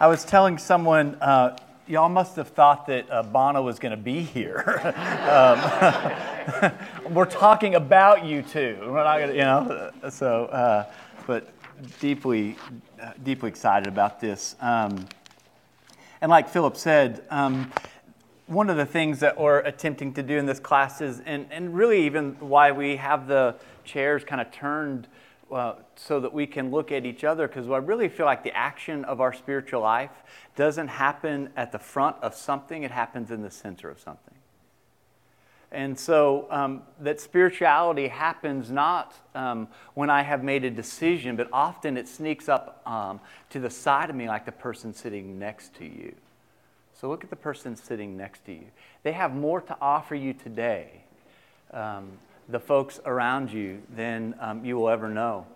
I was telling someone, uh, y'all must have thought that uh, Bono was going to be here. um, we're talking about U2. We're not gonna, you know, so, uh, but deeply, uh, deeply excited about this. Um, and like Philip said, um, one of the things that we're attempting to do in this class is, and, and really even why we have the chairs kind of turned so that we can look at each other, because I really feel like the action of our spiritual life doesn't happen at the front of something, it happens in the center of something. And so um, that spirituality happens not um, when I have made a decision, but often it sneaks up um, to the side of me like the person sitting next to you. So look at the person sitting next to you. They have more to offer you today, um, the folks around you, than um, you will ever know.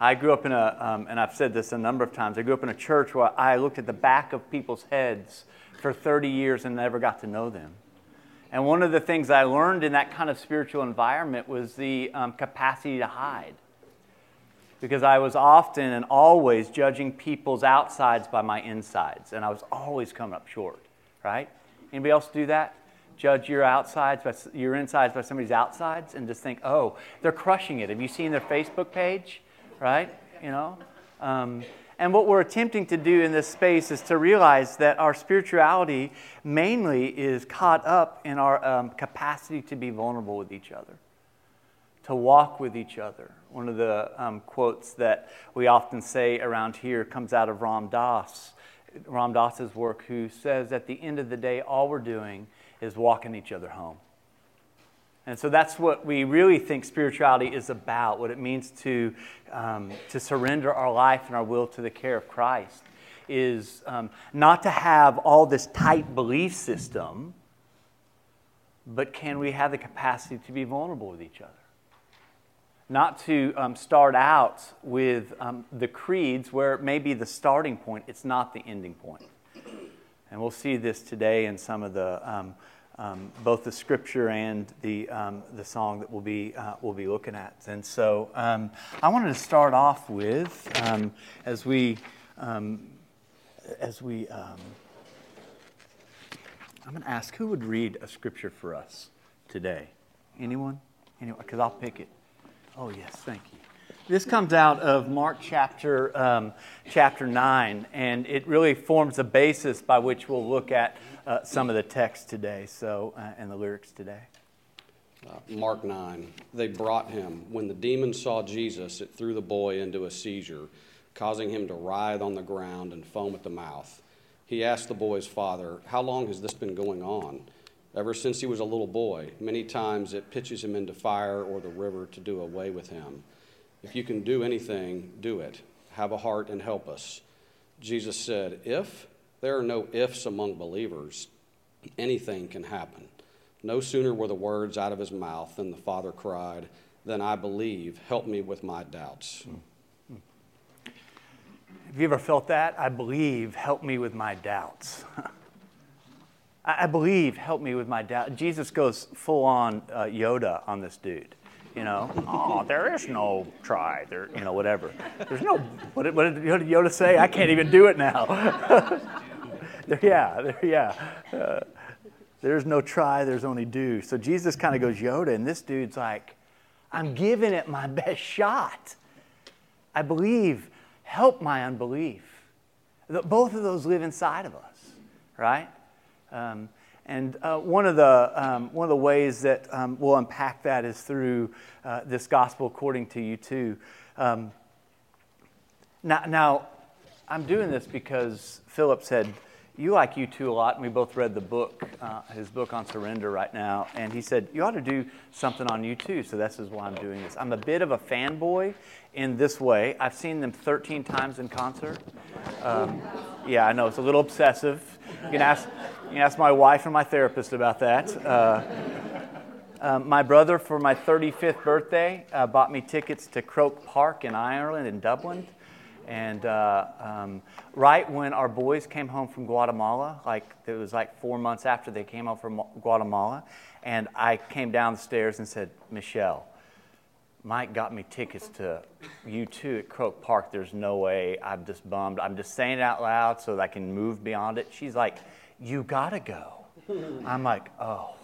I grew up in a, um, and I've said this a number of times, I grew up in a church where I looked at the back of people's heads for 30 years and never got to know them. And one of the things I learned in that kind of spiritual environment was the um, capacity to hide. Because I was often and always judging people's outsides by my insides, and I was always coming up short right? Anybody else do that? Judge your outsides by your insides by somebody's outsides and just think, oh, they're crushing it. Have you seen their Facebook page? Right? You know? Um, and what we're attempting to do in this space is to realize that our spirituality mainly is caught up in our um, capacity to be vulnerable with each other, to walk with each other. One of the um, quotes that we often say around here comes out of Ram Dass Ram Dass's work, who says at the end of the day, all we're doing is walking each other home. And so that's what we really think spirituality is about, what it means to, um, to surrender our life and our will to the care of Christ, is um, not to have all this tight belief system, but can we have the capacity to be vulnerable with each other? not to um, start out with um, the creeds where it may be the starting point, it's not the ending point. And we'll see this today in some of the, um, um both the scripture and the, um, the song that we'll be, uh, we'll be looking at. And so um, I wanted to start off with, as we, as we, I'm going to ask who would read a scripture for us today? Anyone? Anyone? Because I'll pick it. Oh, yes, thank you. This comes out of Mark chapter, um, chapter 9, and it really forms the basis by which we'll look at uh, some of the text today so, uh, and the lyrics today. Uh, Mark 9. They brought him. When the demon saw Jesus, it threw the boy into a seizure, causing him to writhe on the ground and foam at the mouth. He asked the boy's father, How long has this been going on? ever since he was a little boy. Many times it pitches him into fire or the river to do away with him. If you can do anything, do it. Have a heart and help us. Jesus said, If there are no ifs among believers, anything can happen. No sooner were the words out of his mouth than the father cried, Then I believe, help me with my doubts. Have you ever felt that? I believe, help me with my doubts. I, believe, help me with my doubt. Jesus goes full on uh, Yoda on this dude. You know, oh, there is no try. There, you know, whatever. There's no. What did, what did Yoda say? I can't even do it now. yeah, there, yeah. Uh, there's no try. There's only do. So Jesus kind of goes Yoda, and this dude's like, I'm giving it my best shot. I believe. Help my unbelief. Both of those live inside of us, right? Um, and uh, one, of the, um, one of the ways that um, we'll unpack that is through uh, this gospel according to U2. Um, now, now, I'm doing this because Philip said, You like U2 a lot, and we both read the book, uh, his book on surrender right now. And he said, You ought to do something on U2. So this is why I'm doing this. I'm a bit of a fanboy in this way. I've seen them 13 times in concert. Um, yeah, I know, it's a little obsessive. You can ask, you can ask my wife and my therapist about that. Uh, uh, my brother, for my 35th birthday, uh, bought me tickets to Croke Park in Ireland, in Dublin. And uh, um, right when our boys came home from Guatemala, like it was like four months after they came home from Guatemala, and I came down the stairs and said, Michelle, Mike got me tickets to U2 at Croke Park. There's no way. I'm just bummed. I'm just saying it out loud so that I can move beyond it. She's like, You gotta go. I'm like, Oh,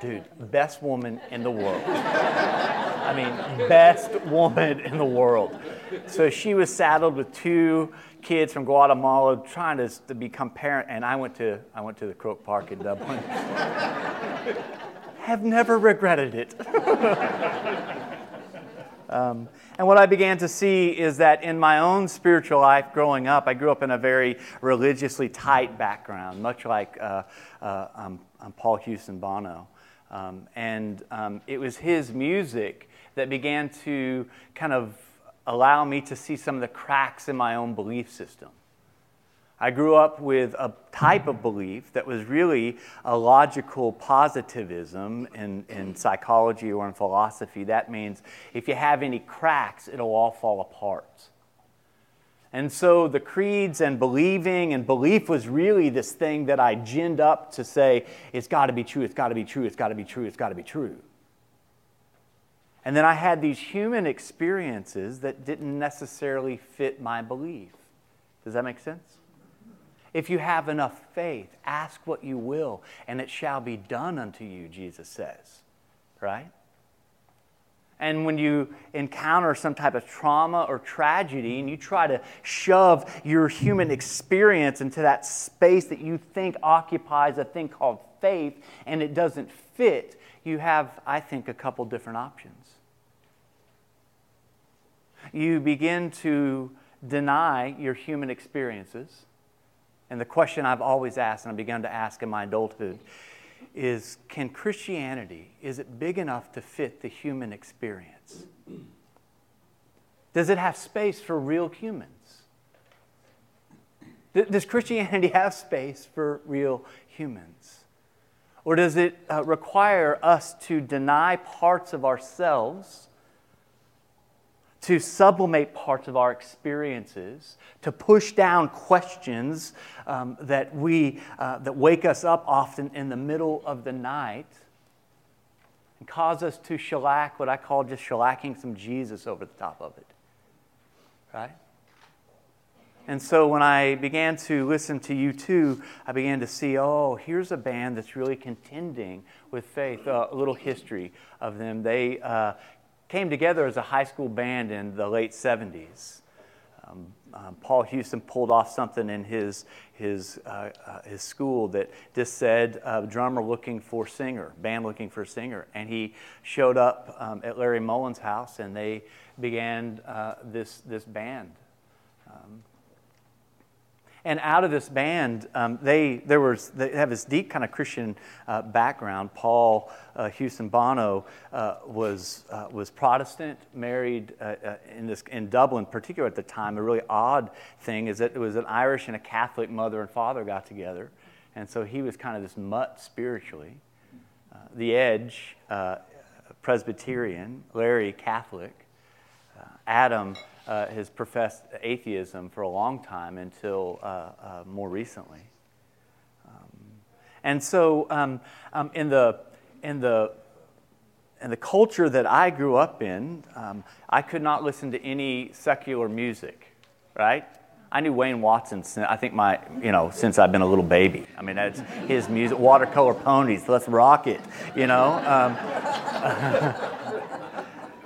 dude, best woman in the world. I mean, best woman in the world. So she was saddled with two kids from Guatemala trying to, to become parent, and I went to I went to the Croke Park in Dublin. Have never regretted it. Um, and what I began to see is that in my own spiritual life growing up, I grew up in a very religiously tight background, much like uh, uh, um, um, Paul Hewson Bono. Um, and um, it was his music that began to kind of allow me to see some of the cracks in my own belief system. I grew up with a type of belief that was really a logical positivism in, in psychology or in philosophy. That means if you have any cracks, it'll all fall apart. And so the creeds and believing and belief was really this thing that I ginned up to say, it's got to be true, it's got to be true, it's got to be true, it's got to be true. And then I had these human experiences that didn't necessarily fit my belief. Does that make sense? If you have enough faith, ask what you will, and it shall be done unto you, Jesus says. Right? And when you encounter some type of trauma or tragedy and you try to shove your human experience into that space that you think occupies a thing called faith and it doesn't fit, you have, I think, a couple different options. You begin to deny your human experiences. And the question I've always asked and I've begun to ask in my adulthood is can Christianity, is it big enough to fit the human experience? Does it have space for real humans? Does Christianity have space for real humans? Or does it uh, require us to deny parts of ourselves to sublimate parts of our experiences, to push down questions um, that, we, uh, that wake us up often in the middle of the night, and cause us to shellac what I call just shellacking some Jesus over the top of it. Right? And so when I began to listen to U2, I began to see, oh, here's a band that's really contending with faith. Uh, a little history of them. They uh, came together as a high school band in the late 70s. Um, um, Paul Hewson pulled off something in his, his, uh, uh, his school that just said, uh, drummer looking for singer, band looking for singer. And he showed up um, at Larry Mullen's house and they began uh, this, this band. And out of this band, um, they, there was, they have this deep kind of Christian uh, background. Paul uh, Hewson Bono uh, was, uh, was Protestant, married uh, uh, in, this, in Dublin, particularly at the time. A really odd thing is that it was an Irish and a Catholic mother and father got together. And so he was kind of this mutt spiritually. the Edge, Presbyterian, Larry, Catholic. Adam, uh, has professed atheism for a long time until uh, uh, more recently. Um, and so, um, um, in, the, in, the, in the culture that I grew up in, um, I could not listen to any secular music, right? I knew Wayne Watson, I think my, you know, since I've been a little baby. I mean, that's his music, watercolor ponies, let's rock it, you know?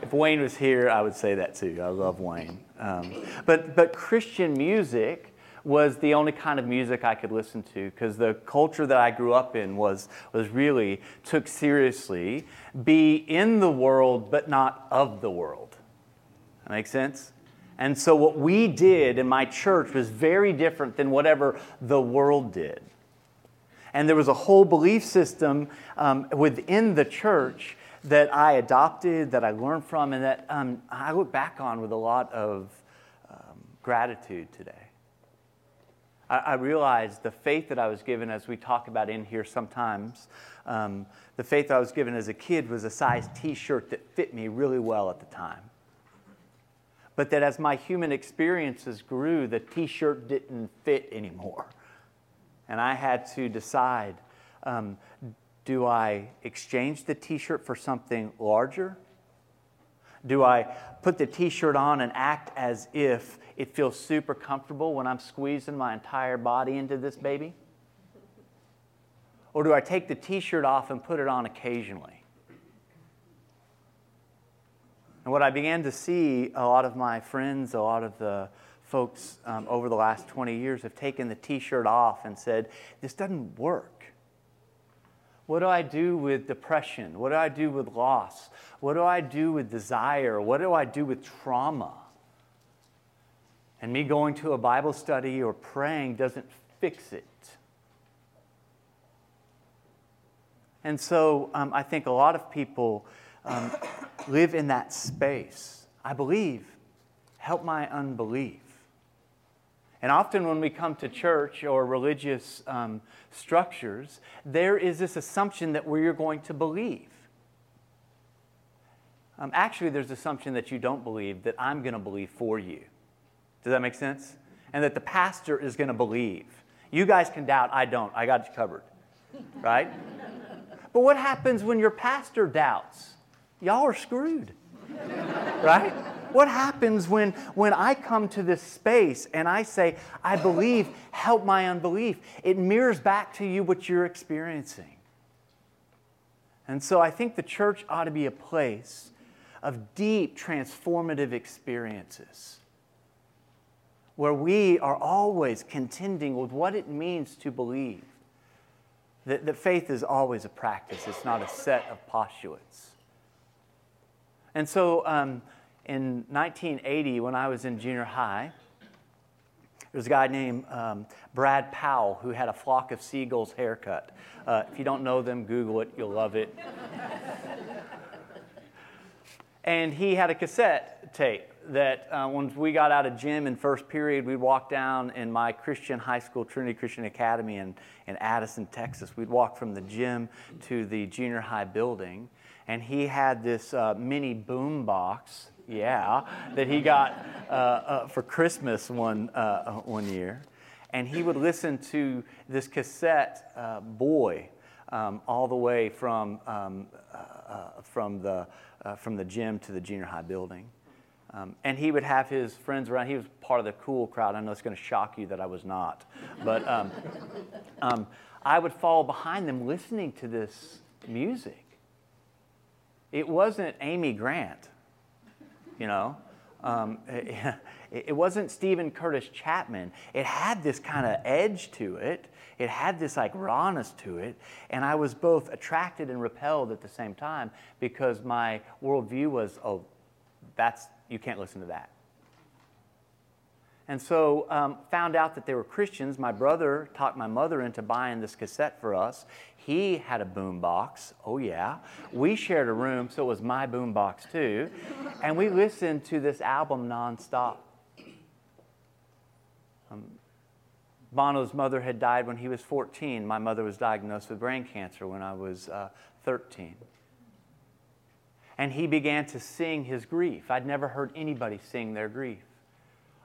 If Wayne was here, I would say that too. I love Wayne. Um, but, but Christian music was the only kind of music I could listen to because the culture that I grew up in was, was really took seriously be in the world but not of the world. That makes sense? And so what we did in my church was very different than whatever the world did. And there was a whole belief system um, within the church that I adopted, that I learned from, and that um, I look back on with a lot of um, gratitude today. I, I realized the faith that I was given, as we talk about in here sometimes, um, the faith I was given as a kid was a size t shirt that fit me really well at the time. But that as my human experiences grew, the t shirt didn't fit anymore. And I had to decide um, do I exchange the t shirt for something larger? Do I put the t shirt on and act as if it feels super comfortable when I'm squeezing my entire body into this baby? Or do I take the t shirt off and put it on occasionally? And what I began to see, a lot of my friends, a lot of the folks um, over the last 20 years have taken the t shirt off and said, This doesn't work. What do I do with depression? What do I do with loss? What do I do with desire? What do I do with trauma? And me going to a Bible study or praying doesn't fix it. And so um, I think a lot of people um, live in that space. I believe, help my unbelief. And often, when we come to church or religious um, structures, there is this assumption that we're going to believe. Um, actually, there's assumption that you don't believe that I'm going to believe for you. Does that make sense? And that the pastor is going to believe. You guys can doubt, I don't. I got you covered. Right? but what happens when your pastor doubts? Y'all are screwed. right? What happens when, when I come to this space and I say, I believe, help my unbelief? It mirrors back to you what you're experiencing. And so I think the church ought to be a place of deep transformative experiences where we are always contending with what it means to believe. That, that faith is always a practice, it's not a set of postulates. And so, um, in 1980, when I was in junior high, there was a guy named um, Brad Powell who had a flock of seagulls haircut. Uh, if you don't know them, Google it, you'll love it. and he had a cassette tape that uh, when we got out of gym in first period, we'd walk down in my Christian high school, Trinity Christian Academy in, in Addison, Texas. We'd walk from the gym to the junior high building, and he had this uh, mini boom box yeah, that he got uh, uh, for Christmas one, uh, uh, one year. And he would listen to this cassette, uh, Boy, um, all the way from, um, uh, from, the, from the gym to the junior high building. Um, and he would have his friends around. He was part of the cool crowd. I know it's going to shock you that I was not. But um, um, I would follow behind them listening to this music. It wasn't Amy Grant you know. Um, it, it, wasn't Steven Curtis Chapman. It had this kind of edge to it. It had this like rawness to it. And I was both attracted and repelled at the same time because my worldview was, oh, that's, you can't listen to that. And so um, found out that they were Christians. My brother talked my mother into buying this cassette for us. He had a boom box. Oh yeah. We shared a room, so it was my boom box too. And we listened to this album nonstop. Um, Bono's mother had died when he was 14. My mother was diagnosed with brain cancer when I was uh, 13. And he began to sing his grief. I'd never heard anybody sing their grief.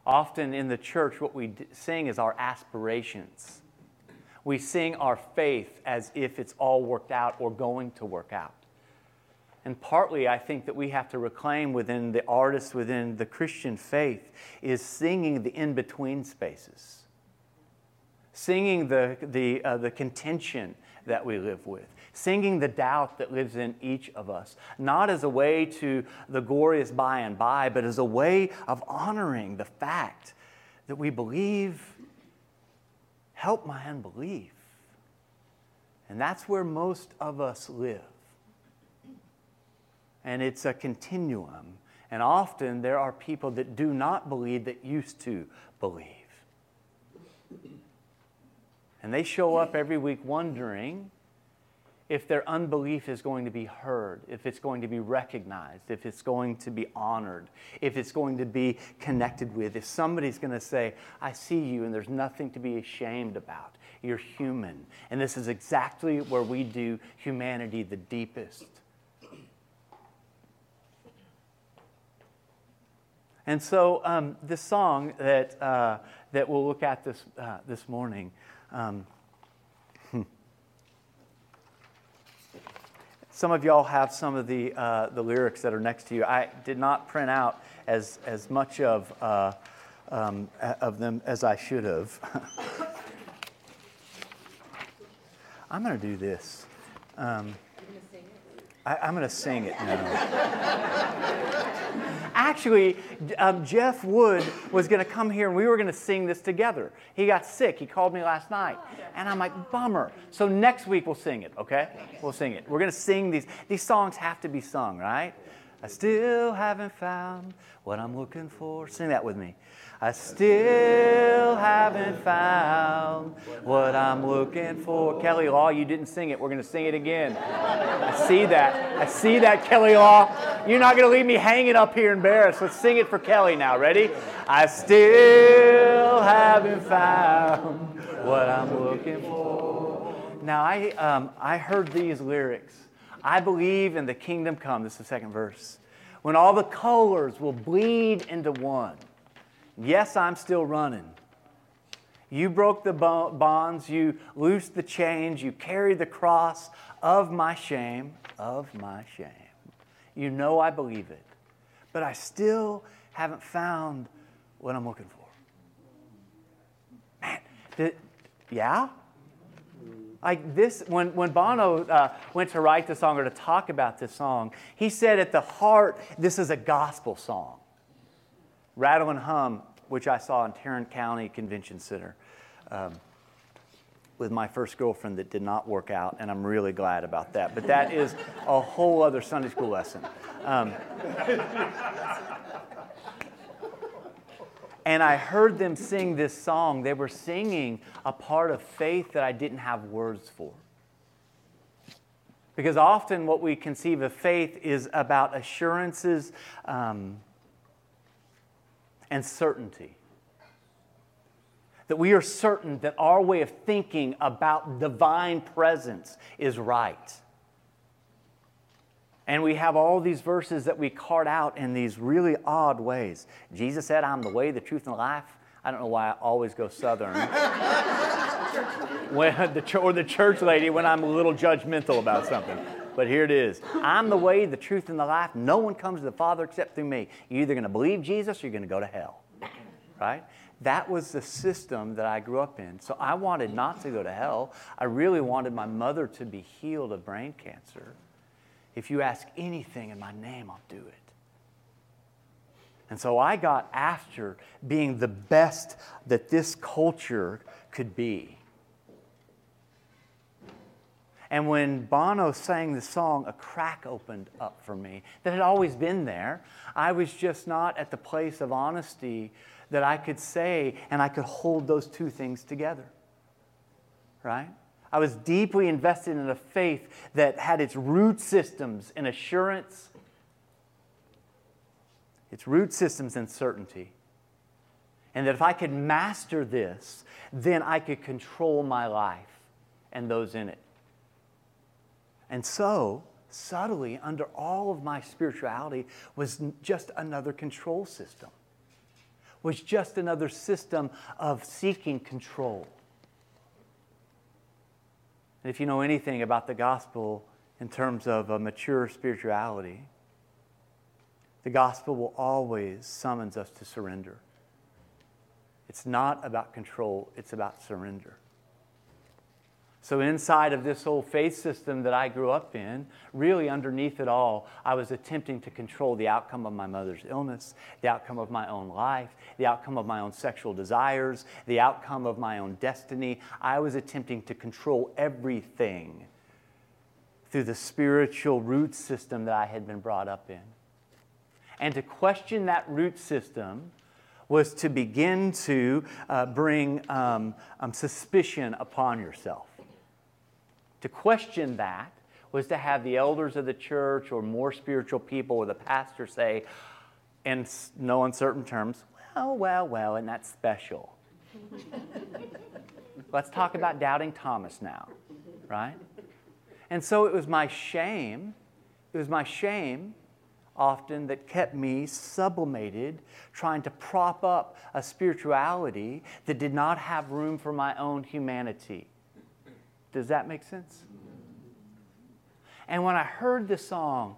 Often in the church, what we sing is our aspirations. We sing our faith as if it's all worked out or going to work out. And partly, I think that we have to reclaim within the artists, within the Christian faith, is singing the in between spaces, singing the, the, uh, the contention that we live with, singing the doubt that lives in each of us, not as a way to the glorious by and by, but as a way of honoring the fact that we believe, help my unbelief. And that's where most of us live. And it's a continuum. And often there are people that do not believe that used to believe. And they show up every week wondering if their unbelief is going to be heard, if it's going to be recognized, if it's going to be honored, if it's going to be connected with, if somebody's going to say, I see you and there's nothing to be ashamed about. You're human. And this is exactly where we do humanity the deepest. And so, um, this song that, uh, that we'll look at this, uh, this morning. Um, some of y'all have some of the, uh, the lyrics that are next to you. I did not print out as, as much of, uh, um, of them as I should have. I'm going to do this. Um, I, am going to sing it now. Actually, um, Jeff Wood was going to come here and we were going to sing this together. He got sick. He called me last night. And I'm like, bummer. So next week we'll sing it, okay? We'll sing it. We're going to sing these. These songs have to be sung, right? I still haven't found what I'm looking for. Sing that with me. I still haven't found what I'm looking for. Kelly Law, you didn't sing it. We're going to sing it again. I see that. I see that, Kelly Law. You're not going to leave me hanging up here embarrassed. Let's sing it for Kelly now. Ready? I still haven't found what I'm looking for. Now, I, um, I heard these lyrics. I believe in the kingdom come. This is the second verse. When all the colors will bleed into one. Yes, I'm still running. You broke the bonds, you loosed the chains, you carried the cross of my shame, of my shame. You know I believe it, but I still haven't found what I'm looking for. Man, did, yeah? Like this, when, when Bono uh, went to write the song or to talk about this song, he said at the heart, this is a gospel song. Rattle and Hum, which I saw in Tarrant County Convention Center um, with my first girlfriend that did not work out, and I'm really glad about that. But that is a whole other Sunday school lesson. Um, and I heard them sing this song. They were singing a part of faith that I didn't have words for. Because often what we conceive of faith is about assurances. Um, and certainty. That we are certain that our way of thinking about divine presence is right. And we have all these verses that we cart out in these really odd ways. Jesus said, I'm the way, the truth, and the life. I don't know why I always go southern. when the, or the church lady when I'm a little judgmental about something. But here it is I'm the way, the truth, and the life. No one comes to the Father except through me. You're either going to believe Jesus or you're going to go to hell. Right? That was the system that I grew up in. So I wanted not to go to hell. I really wanted my mother to be healed of brain cancer. If you ask anything in my name, I'll do it. And so I got after being the best that this culture could be. And when Bono sang the song, a crack opened up for me that had always been there. I was just not at the place of honesty that I could say and I could hold those two things together. Right? I was deeply invested in a faith that had its root systems in assurance, its root systems in certainty. And that if I could master this, then I could control my life and those in it. And so, subtly, under all of my spirituality, was just another control system, was just another system of seeking control. And if you know anything about the gospel in terms of a mature spirituality, the gospel will always summons us to surrender. It's not about control, it's about surrender. So, inside of this whole faith system that I grew up in, really underneath it all, I was attempting to control the outcome of my mother's illness, the outcome of my own life, the outcome of my own sexual desires, the outcome of my own destiny. I was attempting to control everything through the spiritual root system that I had been brought up in. And to question that root system was to begin to uh, bring um, um, suspicion upon yourself. To question that was to have the elders of the church or more spiritual people or the pastor say, in no uncertain terms, well, well, well, and that's special. Let's talk about doubting Thomas now, right? And so it was my shame, it was my shame often that kept me sublimated, trying to prop up a spirituality that did not have room for my own humanity. Does that make sense? And when I heard the song,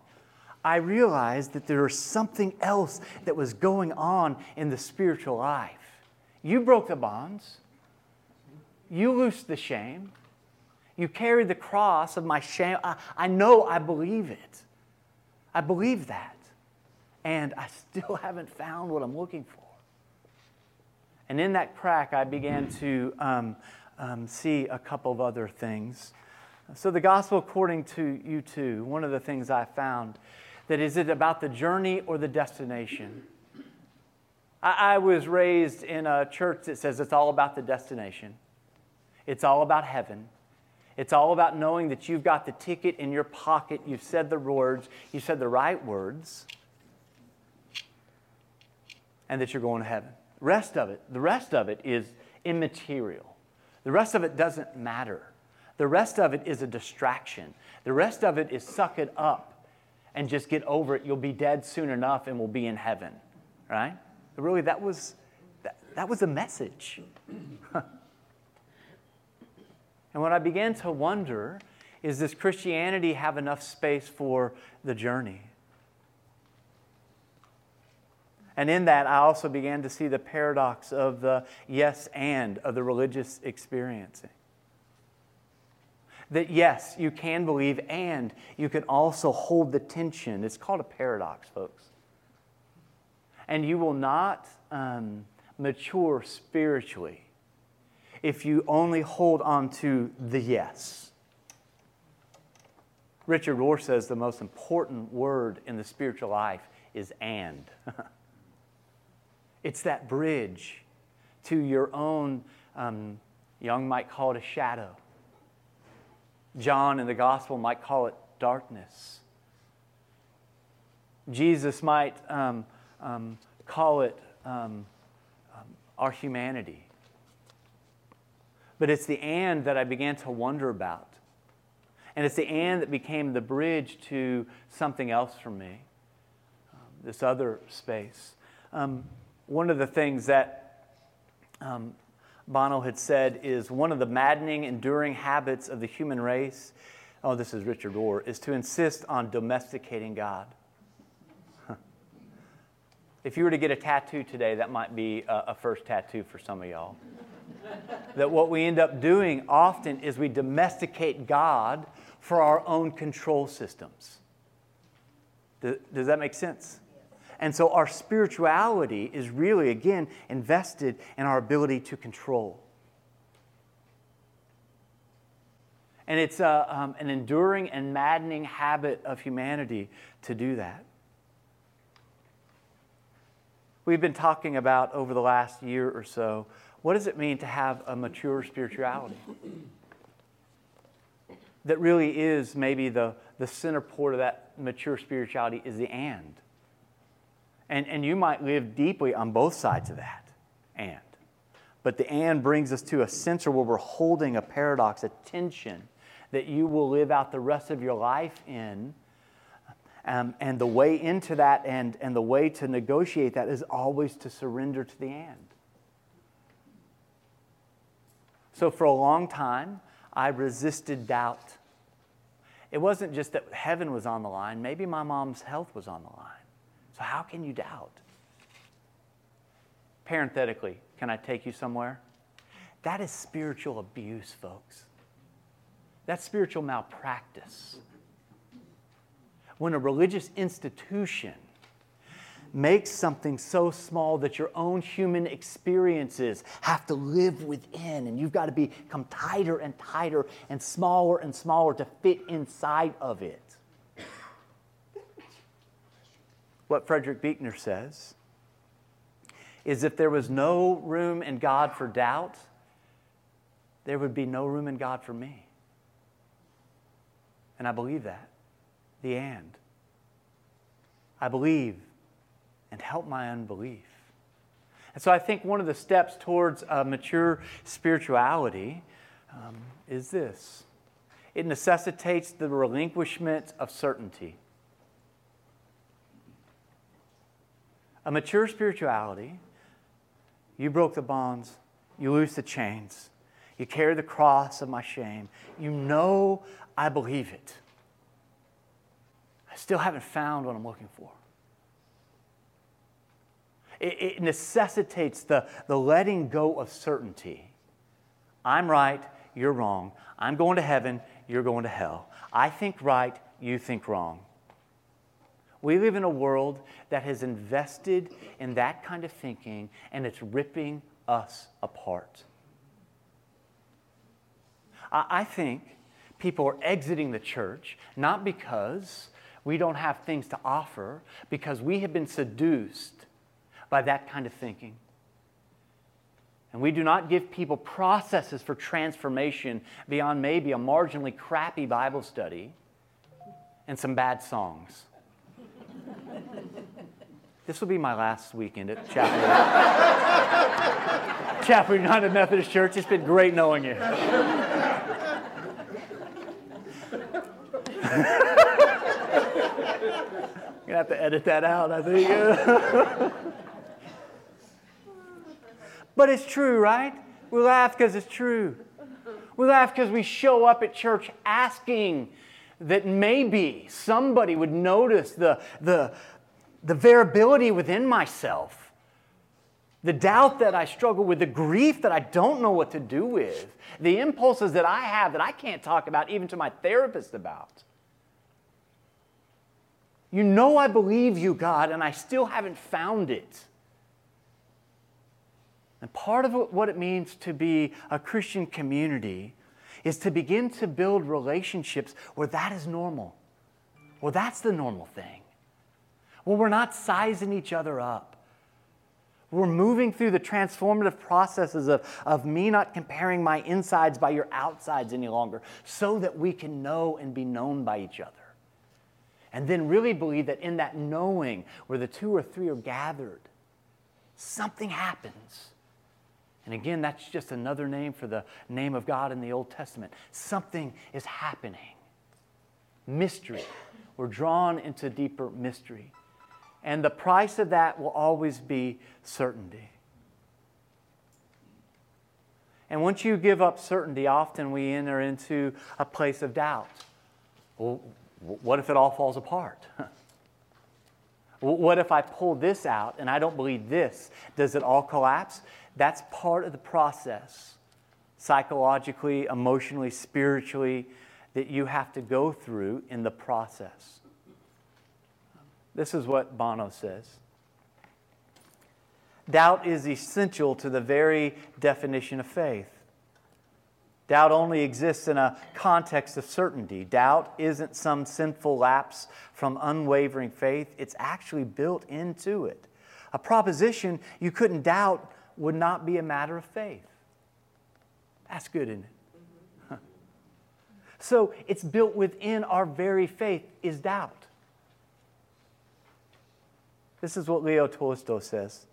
I realized that there was something else that was going on in the spiritual life. You broke the bonds, you loosed the shame, you carried the cross of my shame. I, I know I believe it. I believe that. And I still haven't found what I'm looking for. And in that crack, I began to um, um, see a couple of other things. So, the gospel according to U2, one of the things I found that is it about the journey or the destination? I, I was raised in a church that says it's all about the destination, it's all about heaven. It's all about knowing that you've got the ticket in your pocket, you've said the words, you said the right words, and that you're going to heaven. Rest of it, the rest of it is immaterial. The rest of it doesn't matter. The rest of it is a distraction. The rest of it is suck it up and just get over it. You'll be dead soon enough and we'll be in heaven. Right? Really, that was that, that was a message. And what I began to wonder is does Christianity have enough space for the journey? And in that, I also began to see the paradox of the yes and of the religious experiencing. That yes, you can believe, and you can also hold the tension. It's called a paradox, folks. And you will not um, mature spiritually if you only hold on to the yes. Richard Rohr says the most important word in the spiritual life is and. it's that bridge to your own, um, Jung might call it a shadow. John in the gospel might call it darkness. Jesus might um, um, call it um, um, our humanity. But it's the and that I began to wonder about. And it's the and that became the bridge to something else for me, um, this other space. One of the things that um, Bono had said is one of the maddening, enduring habits of the human race, oh, this is Richard Rohr, is to insist on domesticating God. If you were to get a tattoo today, that might be a, a first tattoo for some of y'all that what we end up doing often is we domesticate God for our own control systems. Does that make sense? And so our spirituality is really, again, invested in our ability to control. And it's a, um, an enduring and maddening habit of humanity to do that. We've been talking about over the last year or so what does it mean to have a mature spirituality? that really is maybe the, the center port of that mature spirituality is the and. And, and you might live deeply on both sides of that and. But the and brings us to a center where we're holding a paradox, a tension that you will live out the rest of your life in. Um, and the way into that and, and the way to negotiate that is always to surrender to the and. So for a long time, I resisted doubt. It wasn't just that heaven was on the line, maybe my mom's health was on the line. So, how can you doubt? Parenthetically, can I take you somewhere? That is spiritual abuse, folks. That's spiritual malpractice. When a religious institution makes something so small that your own human experiences have to live within, and you've got to become tighter and tighter and smaller and smaller to fit inside of it. What Frederick Buechner says is if there was no room in God for doubt, there would be no room in God for me. And I believe that. The and. I believe and help my unbelief. And so I think one of the steps towards a mature spirituality um, is this it necessitates the relinquishment of certainty. A mature spirituality, you broke the bonds, you loose the chains, you carry the cross of my shame. You know I believe it. I still haven't found what I'm looking for. It, it necessitates the, the letting go of certainty. I'm right, you're wrong. I'm going to heaven, you're going to hell. I think right, you think wrong. We live in a world that has invested in that kind of thinking, and it's ripping us apart. I think people are exiting the church not because we don't have things to offer, because we have been seduced by that kind of thinking. And we do not give people processes for transformation beyond maybe a marginally crappy Bible study and some bad songs. this will be my last weekend at Chapel. Chapel United Methodist Church. It's been great knowing you. I'm gonna have to edit that out, I think. but it's true, right? We laugh because it's true. We laugh because we show up at church asking that maybe somebody would notice the, the, the variability within myself, the doubt that I struggle with, the grief that I don't know what to do with, the impulses that I have that I can't talk about even to my therapist about. You know I believe you, God, and I still haven't found it. And part of what it means to be a Christian community is to begin to build relationships where that is normal. Well, that's the normal thing. Well, we're not sizing each other up. We're moving through the transformative processes of, of me not comparing my insides by your outsides any longer so that we can know and be known by each other. And then really believe that in that knowing where the two or three are gathered, something happens. And again, that's just another name for the name of God in the Old Testament. Something is happening. Mystery. We're drawn into deeper mystery. And the price of that will always be certainty. And once you give up certainty, often we enter into a place of doubt. Well, what if it all falls apart? what if I pull this out and I don't believe this? Does it all collapse? That's part of the process, psychologically, emotionally, spiritually, that you have to go through in the process. This is what Bono says Doubt is essential to the very definition of faith. Doubt only exists in a context of certainty. Doubt isn't some sinful lapse from unwavering faith, it's actually built into it. A proposition you couldn't doubt would not be a matter of faith. That's good, isn't it? So it's built within our very faith is doubt. This is what Leo Tolstoy says.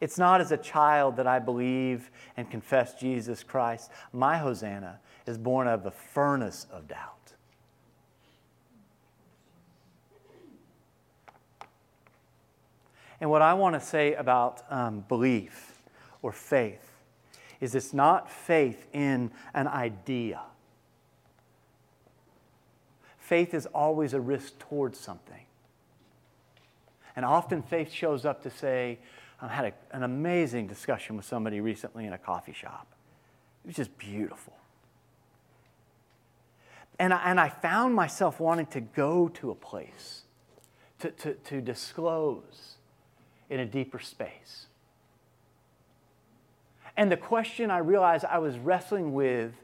It's not as a child that I believe and confess Jesus Christ. My Hosanna is born of the furnace of doubt. And what I want to say about um, belief or faith is it's not faith in an idea. Faith is always a risk towards something. And often faith shows up to say, I had a, an amazing discussion with somebody recently in a coffee shop. It was just beautiful. And I, and I found myself wanting to go to a place to, to, to disclose in a deeper space. And the question I realized I was wrestling with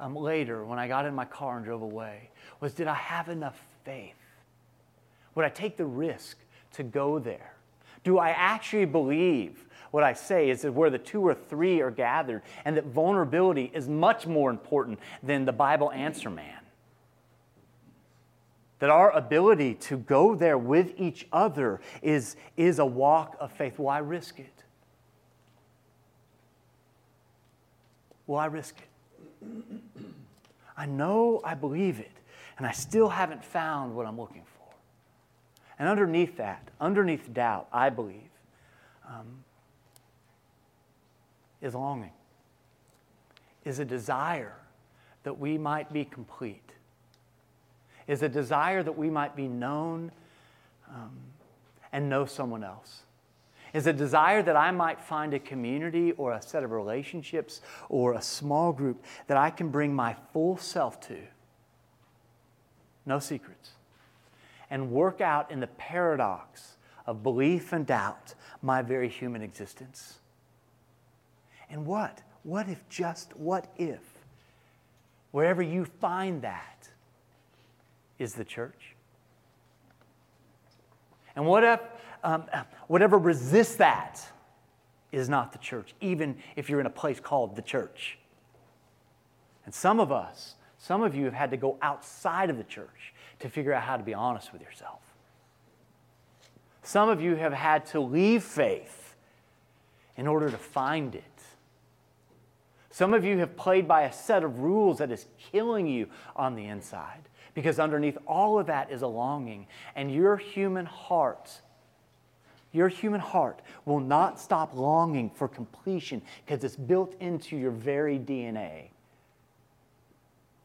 um, later when I got in my car and drove away was Did I have enough faith? Would I take the risk to go there? Do I actually believe what I say is that where the two or three are gathered and that vulnerability is much more important than the Bible answer man? That our ability to go there with each other is, is a walk of faith. Why risk it? Why risk it? I know I believe it, and I still haven't found what I'm looking for. And underneath that, underneath doubt, I believe, um, is longing, is a desire that we might be complete. is a desire that we might be known um, and know someone else. Is a desire that I might find a community or a set of relationships or a small group that I can bring my full self to. No secrets. And work out in the paradox of belief and doubt my very human existence. And what? What if just, what if, wherever you find that, is the church? And what if, um, whatever resists that is not the church, even if you're in a place called the church? And some of us, some of you have had to go outside of the church to figure out how to be honest with yourself. Some of you have had to leave faith in order to find it. Some of you have played by a set of rules that is killing you on the inside because underneath all of that is a longing. And your human heart, your human heart will not stop longing for completion because it's built into your very DNA.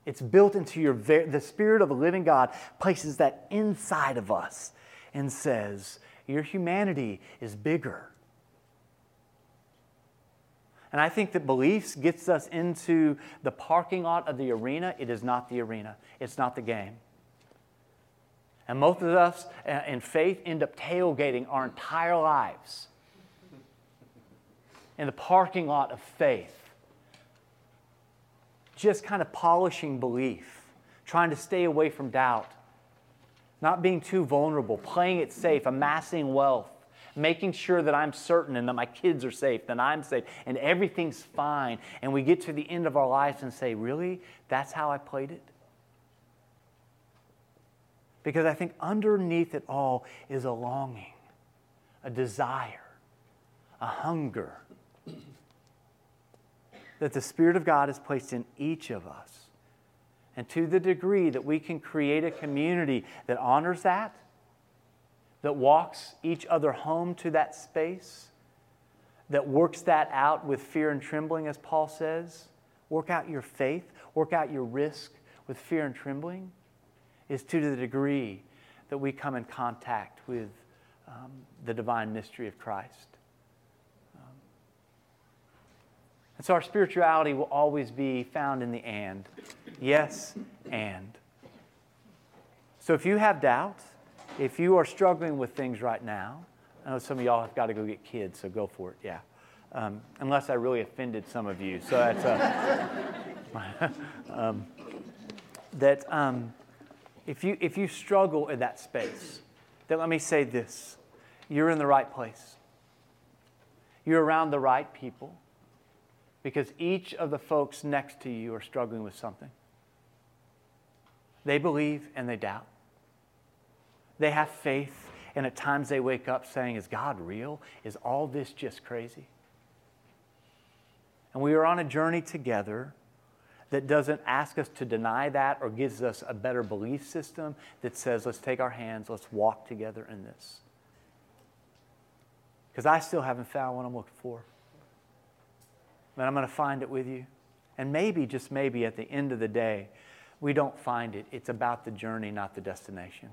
It's built into your very, the Spirit of the living God places that inside of us and says, Your humanity is bigger and I think that beliefs gets us into the parking lot of the arena. It is not the arena, it's not the game. And most of us uh, in faith end up tailgating our entire lives in the parking lot of faith. Just kind of polishing belief, trying to stay away from doubt, not being too vulnerable, playing it safe, amassing wealth making sure that I'm certain and that my kids are safe, that I'm safe, and everything's fine. And we get to the end of our lives and say, Really? That's how I played it? Because I think underneath it all is a longing, a desire, a hunger that the Spirit of God has placed in each of us. And to the degree that we can create a community that honors that, that walks each other home to that space, that works that out with fear and trembling, as Paul says. Work out your faith, work out your risk with fear and trembling, is to the degree that we come in contact with um, the divine mystery of Christ. Um, and so our spirituality will always be found in the and. Yes, and. So if you have doubts, if you are struggling with things right now, I know some of y'all have got to go get kids, so go for it, yeah. Um, unless I really offended some of you. So that's uh, um, that um, if you if you struggle in that space, then let me say this: you're in the right place. You're around the right people, because each of the folks next to you are struggling with something. They believe and they doubt. They have faith, and at times they wake up saying, Is God real? Is all this just crazy? And we are on a journey together that doesn't ask us to deny that or gives us a better belief system that says, Let's take our hands, let's walk together in this. Because I still haven't found what I'm looking for. But I'm going to find it with you. And maybe, just maybe, at the end of the day, we don't find it. It's about the journey, not the destination.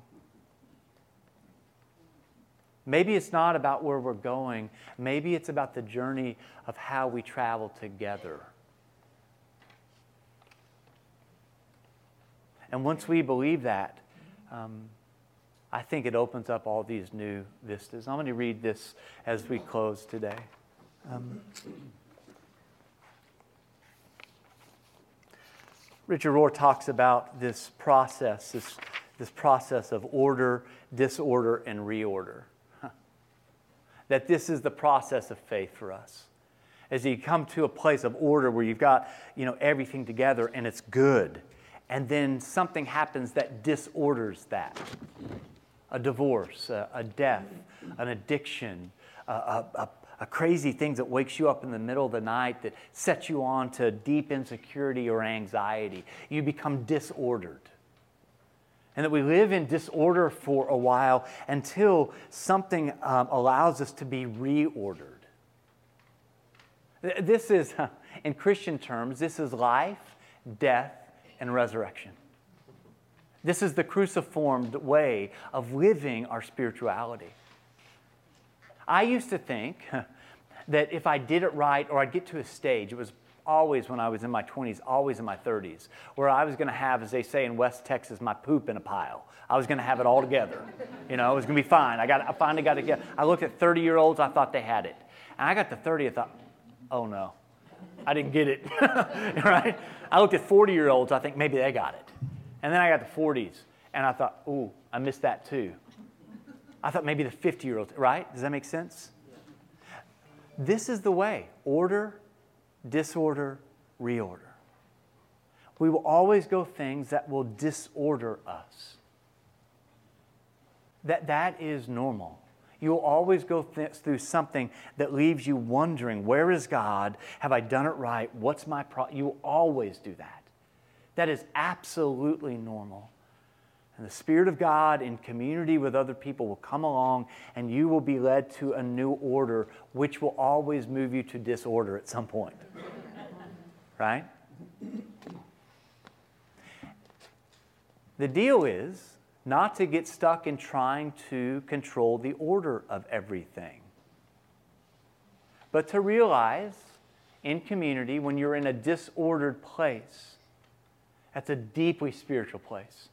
Maybe it's not about where we're going. Maybe it's about the journey of how we travel together. And once we believe that, um, I think it opens up all these new vistas. I'm going to read this as we close today. Um, Richard Rohr talks about this process, this, this process of order, disorder, and reorder that this is the process of faith for us. As you come to a place of order where you've got, you know, everything together and it's good, and then something happens that disorders that. A divorce, a, a death, an addiction, a, a, a crazy thing that wakes you up in the middle of the night that sets you on to deep insecurity or anxiety. You become disordered and that we live in disorder for a while until something um, allows us to be reordered. This is, in Christian terms, this is life, death, and resurrection. This is the cruciformed way of living our spirituality. I used to think that if I did it right or I'd get to a stage, it was always when I was in my 20s, always in my 30s, where I was going to have, as they say in West Texas, my poop in a pile. I was going to have it all together. You know, it was going to be fine. I, got, I finally got it. I looked at 30 year olds, I thought they had it. And I got to 30, I thought, oh no, I didn't get it. right? I looked at 40 year olds, I think maybe they got it. And then I got the 40s, and I thought, ooh, I missed that too. I thought maybe the 50 year olds, right? Does that make sense? This is the way order, disorder, reorder. We will always go things that will disorder us. That, that is normal. You will always go th- through something that leaves you wondering, where is God? Have I done it right? What's my problem? You always do that. That is absolutely normal. And the Spirit of God in community with other people will come along and you will be led to a new order, which will always move you to disorder at some point. right? The deal is not to get stuck in trying to control the order of everything, but to realize in community when you're in a disordered place, that's a deeply spiritual place.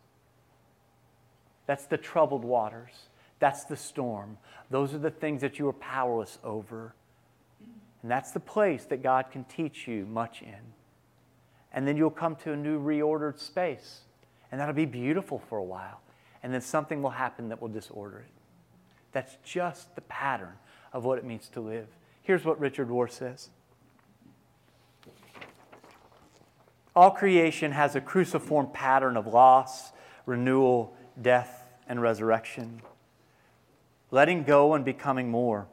That's the troubled waters. That's the storm. Those are the things that you are powerless over. And that's the place that God can teach you much in. And then you'll come to a new reordered space. And that'll be beautiful for a while. And then something will happen that will disorder it. That's just the pattern of what it means to live. Here's what Richard Rohr says All creation has a cruciform pattern of loss, renewal, death, and resurrection, letting go and becoming more.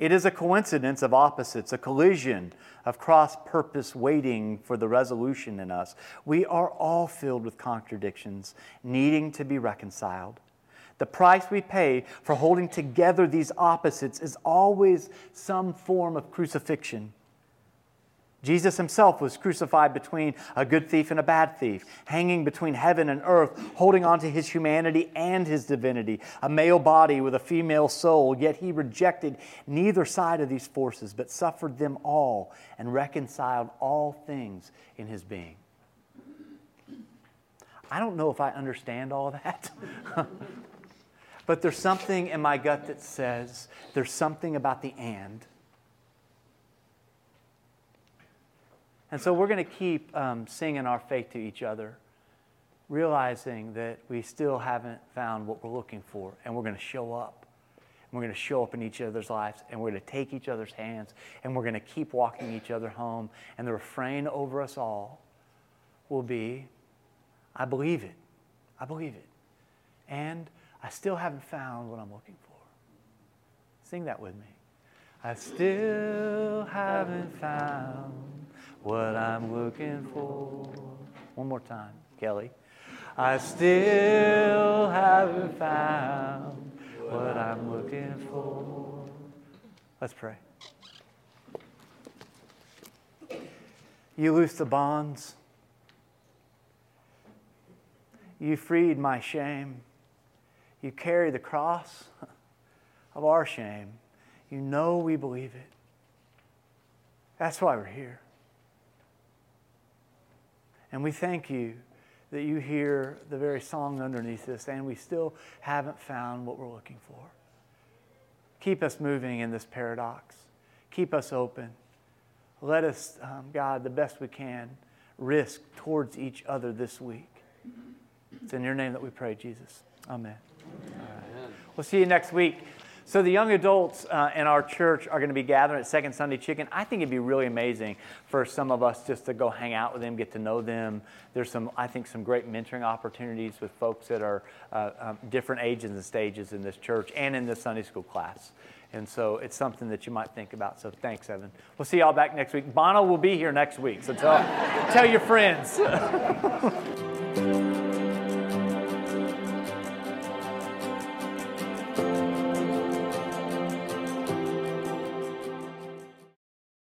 It is a coincidence of opposites, a collision of cross purpose waiting for the resolution in us. We are all filled with contradictions, needing to be reconciled. The price we pay for holding together these opposites is always some form of crucifixion. Jesus himself was crucified between a good thief and a bad thief, hanging between heaven and earth, holding on to his humanity and his divinity, a male body with a female soul, yet he rejected neither side of these forces, but suffered them all and reconciled all things in his being. I don't know if I understand all that. but there's something in my gut that says there's something about the and And so we're going to keep um, singing our faith to each other, realizing that we still haven't found what we're looking for, and we're going to show up. And we're going to show up in each other's lives, and we're going to take each other's hands, and we're going to keep walking each other home. And the refrain over us all will be I believe it. I believe it. And I still haven't found what I'm looking for. Sing that with me. I still haven't found what I'm looking for. One more time, Kelly. I still haven't found what I'm looking for. Let's pray. You loose the bonds. You freed my shame. You carry the cross of our shame. You know we believe it. That's why we're here. And we thank you that you hear the very song underneath this, and we still haven't found what we're looking for. Keep us moving in this paradox. Keep us open. Let us, um, God, the best we can, risk towards each other this week. It's in your name that we pray, Jesus. Amen. Amen. We'll see you next week. So the young adults uh, in our church are going to be gathering at Second Sunday Chicken. I think it'd be really amazing for some of us just to go hang out with them, get to know them. There's some, I think, some great mentoring opportunities with folks that are uh, um, different ages and stages in this church and in this Sunday school class. And so it's something that you might think about. So thanks, Evan. We'll see y'all back next week. Bono will be here next week. So tell, tell your friends.